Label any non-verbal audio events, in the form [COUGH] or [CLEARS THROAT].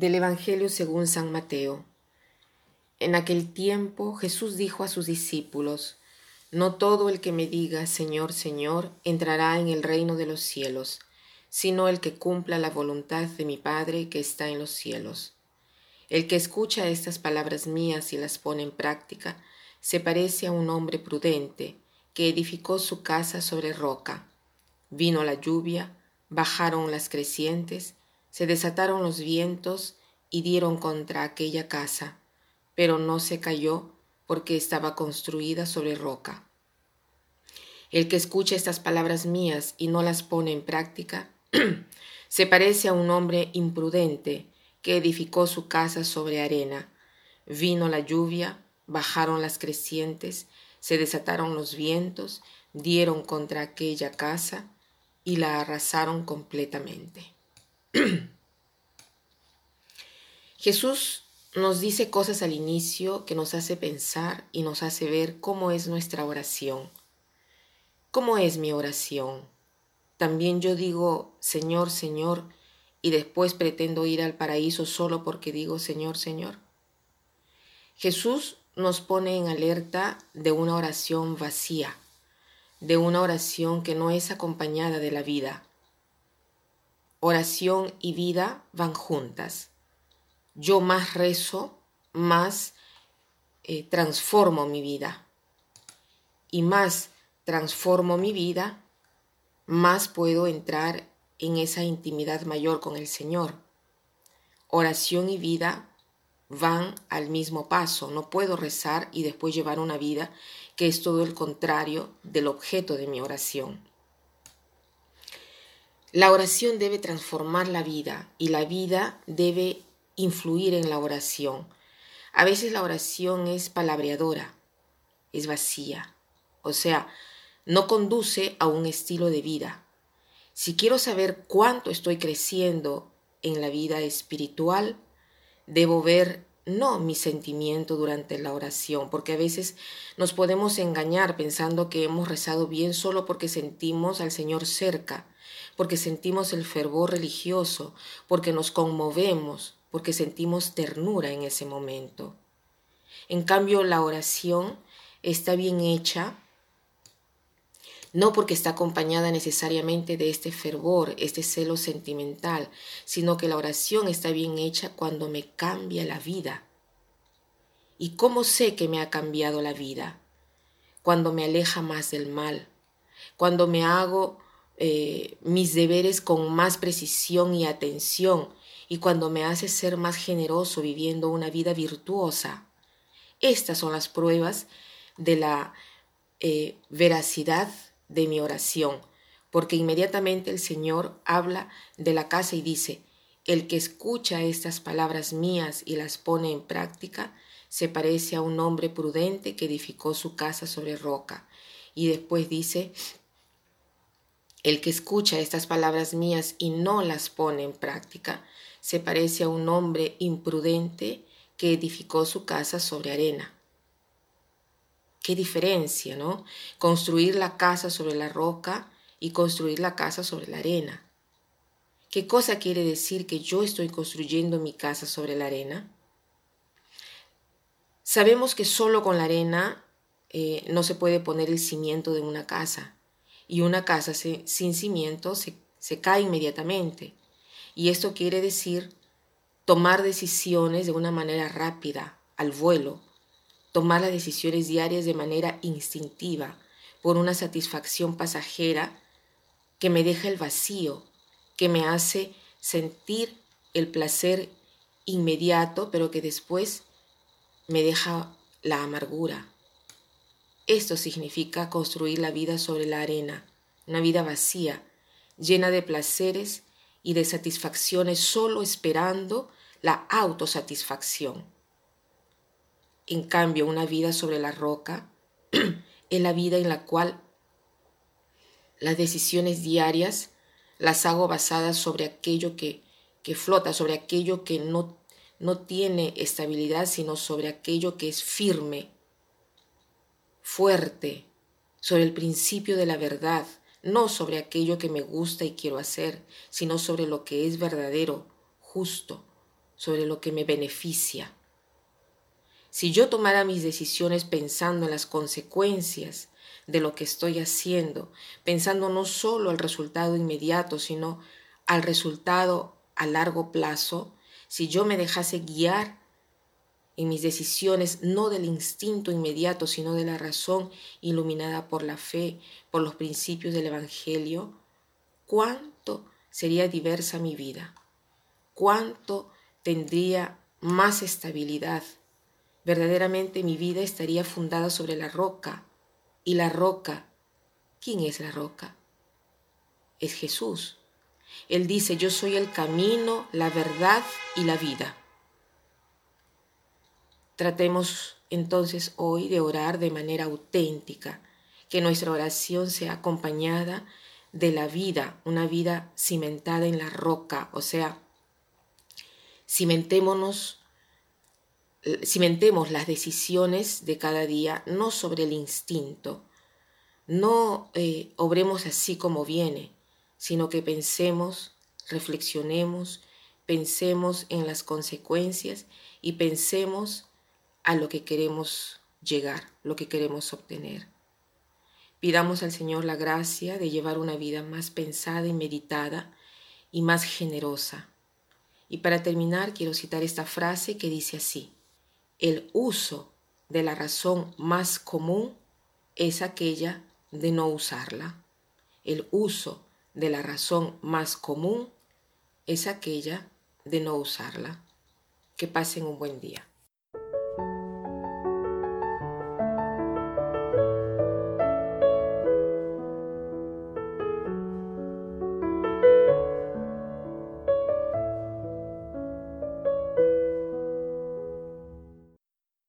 Del Evangelio según San Mateo. En aquel tiempo Jesús dijo a sus discípulos, No todo el que me diga Señor, Señor, entrará en el reino de los cielos, sino el que cumpla la voluntad de mi Padre que está en los cielos. El que escucha estas palabras mías y las pone en práctica, se parece a un hombre prudente que edificó su casa sobre roca. Vino la lluvia, bajaron las crecientes, se desataron los vientos y dieron contra aquella casa, pero no se cayó porque estaba construida sobre roca. El que escucha estas palabras mías y no las pone en práctica, [CLEARS THROAT] se parece a un hombre imprudente que edificó su casa sobre arena. Vino la lluvia, bajaron las crecientes, se desataron los vientos, dieron contra aquella casa y la arrasaron completamente. [CLEARS THROAT] Jesús nos dice cosas al inicio que nos hace pensar y nos hace ver cómo es nuestra oración. ¿Cómo es mi oración? También yo digo, Señor, Señor, y después pretendo ir al paraíso solo porque digo, Señor, Señor. Jesús nos pone en alerta de una oración vacía, de una oración que no es acompañada de la vida, oración y vida van juntas. Yo más rezo, más eh, transformo mi vida. Y más transformo mi vida, más puedo entrar en esa intimidad mayor con el Señor. Oración y vida van al mismo paso. No puedo rezar y después llevar una vida que es todo el contrario del objeto de mi oración. La oración debe transformar la vida y la vida debe influir en la oración. A veces la oración es palabreadora, es vacía, o sea, no conduce a un estilo de vida. Si quiero saber cuánto estoy creciendo en la vida espiritual, debo ver no mi sentimiento durante la oración, porque a veces nos podemos engañar pensando que hemos rezado bien solo porque sentimos al Señor cerca, porque sentimos el fervor religioso, porque nos conmovemos, porque sentimos ternura en ese momento. En cambio, la oración está bien hecha, no porque está acompañada necesariamente de este fervor, este celo sentimental, sino que la oración está bien hecha cuando me cambia la vida. ¿Y cómo sé que me ha cambiado la vida? Cuando me aleja más del mal, cuando me hago eh, mis deberes con más precisión y atención y cuando me hace ser más generoso viviendo una vida virtuosa. Estas son las pruebas de la eh, veracidad de mi oración, porque inmediatamente el Señor habla de la casa y dice, el que escucha estas palabras mías y las pone en práctica, se parece a un hombre prudente que edificó su casa sobre roca. Y después dice, el que escucha estas palabras mías y no las pone en práctica se parece a un hombre imprudente que edificó su casa sobre arena. Qué diferencia, ¿no? Construir la casa sobre la roca y construir la casa sobre la arena. ¿Qué cosa quiere decir que yo estoy construyendo mi casa sobre la arena? Sabemos que solo con la arena eh, no se puede poner el cimiento de una casa y una casa sin cimiento se, se cae inmediatamente. Y esto quiere decir tomar decisiones de una manera rápida, al vuelo, tomar las decisiones diarias de manera instintiva, por una satisfacción pasajera que me deja el vacío, que me hace sentir el placer inmediato, pero que después me deja la amargura, esto significa construir la vida sobre la arena, una vida vacía, llena de placeres y de satisfacciones solo esperando la autosatisfacción. En cambio, una vida sobre la roca [CLEARS THROAT] es la vida en la cual las decisiones diarias las hago basadas sobre aquello que, que flota, sobre aquello que no, no tiene estabilidad, sino sobre aquello que es firme, fuerte sobre el principio de la verdad, no sobre aquello que me gusta y quiero hacer, sino sobre lo que es verdadero, justo, sobre lo que me beneficia. Si yo tomara mis decisiones pensando en las consecuencias de lo que estoy haciendo, pensando no solo al resultado inmediato, sino al resultado a largo plazo, si yo me dejase guiar en mis decisiones no del instinto inmediato, sino de la razón iluminada por la fe, por los principios del Evangelio, cuánto sería diversa mi vida, cuánto tendría más estabilidad. Verdaderamente mi vida estaría fundada sobre la roca. Y la roca, ¿quién es la roca? Es Jesús. Él dice, yo soy el camino, la verdad y la vida. Tratemos entonces hoy de orar de manera auténtica, que nuestra oración sea acompañada de la vida, una vida cimentada en la roca, o sea, cimentémonos, cimentemos las decisiones de cada día no sobre el instinto, no eh, obremos así como viene, sino que pensemos, reflexionemos, pensemos en las consecuencias y pensemos a lo que queremos llegar, lo que queremos obtener. Pidamos al Señor la gracia de llevar una vida más pensada y meditada y más generosa. Y para terminar quiero citar esta frase que dice así, el uso de la razón más común es aquella de no usarla. El uso de la razón más común es aquella de no usarla. Que pasen un buen día.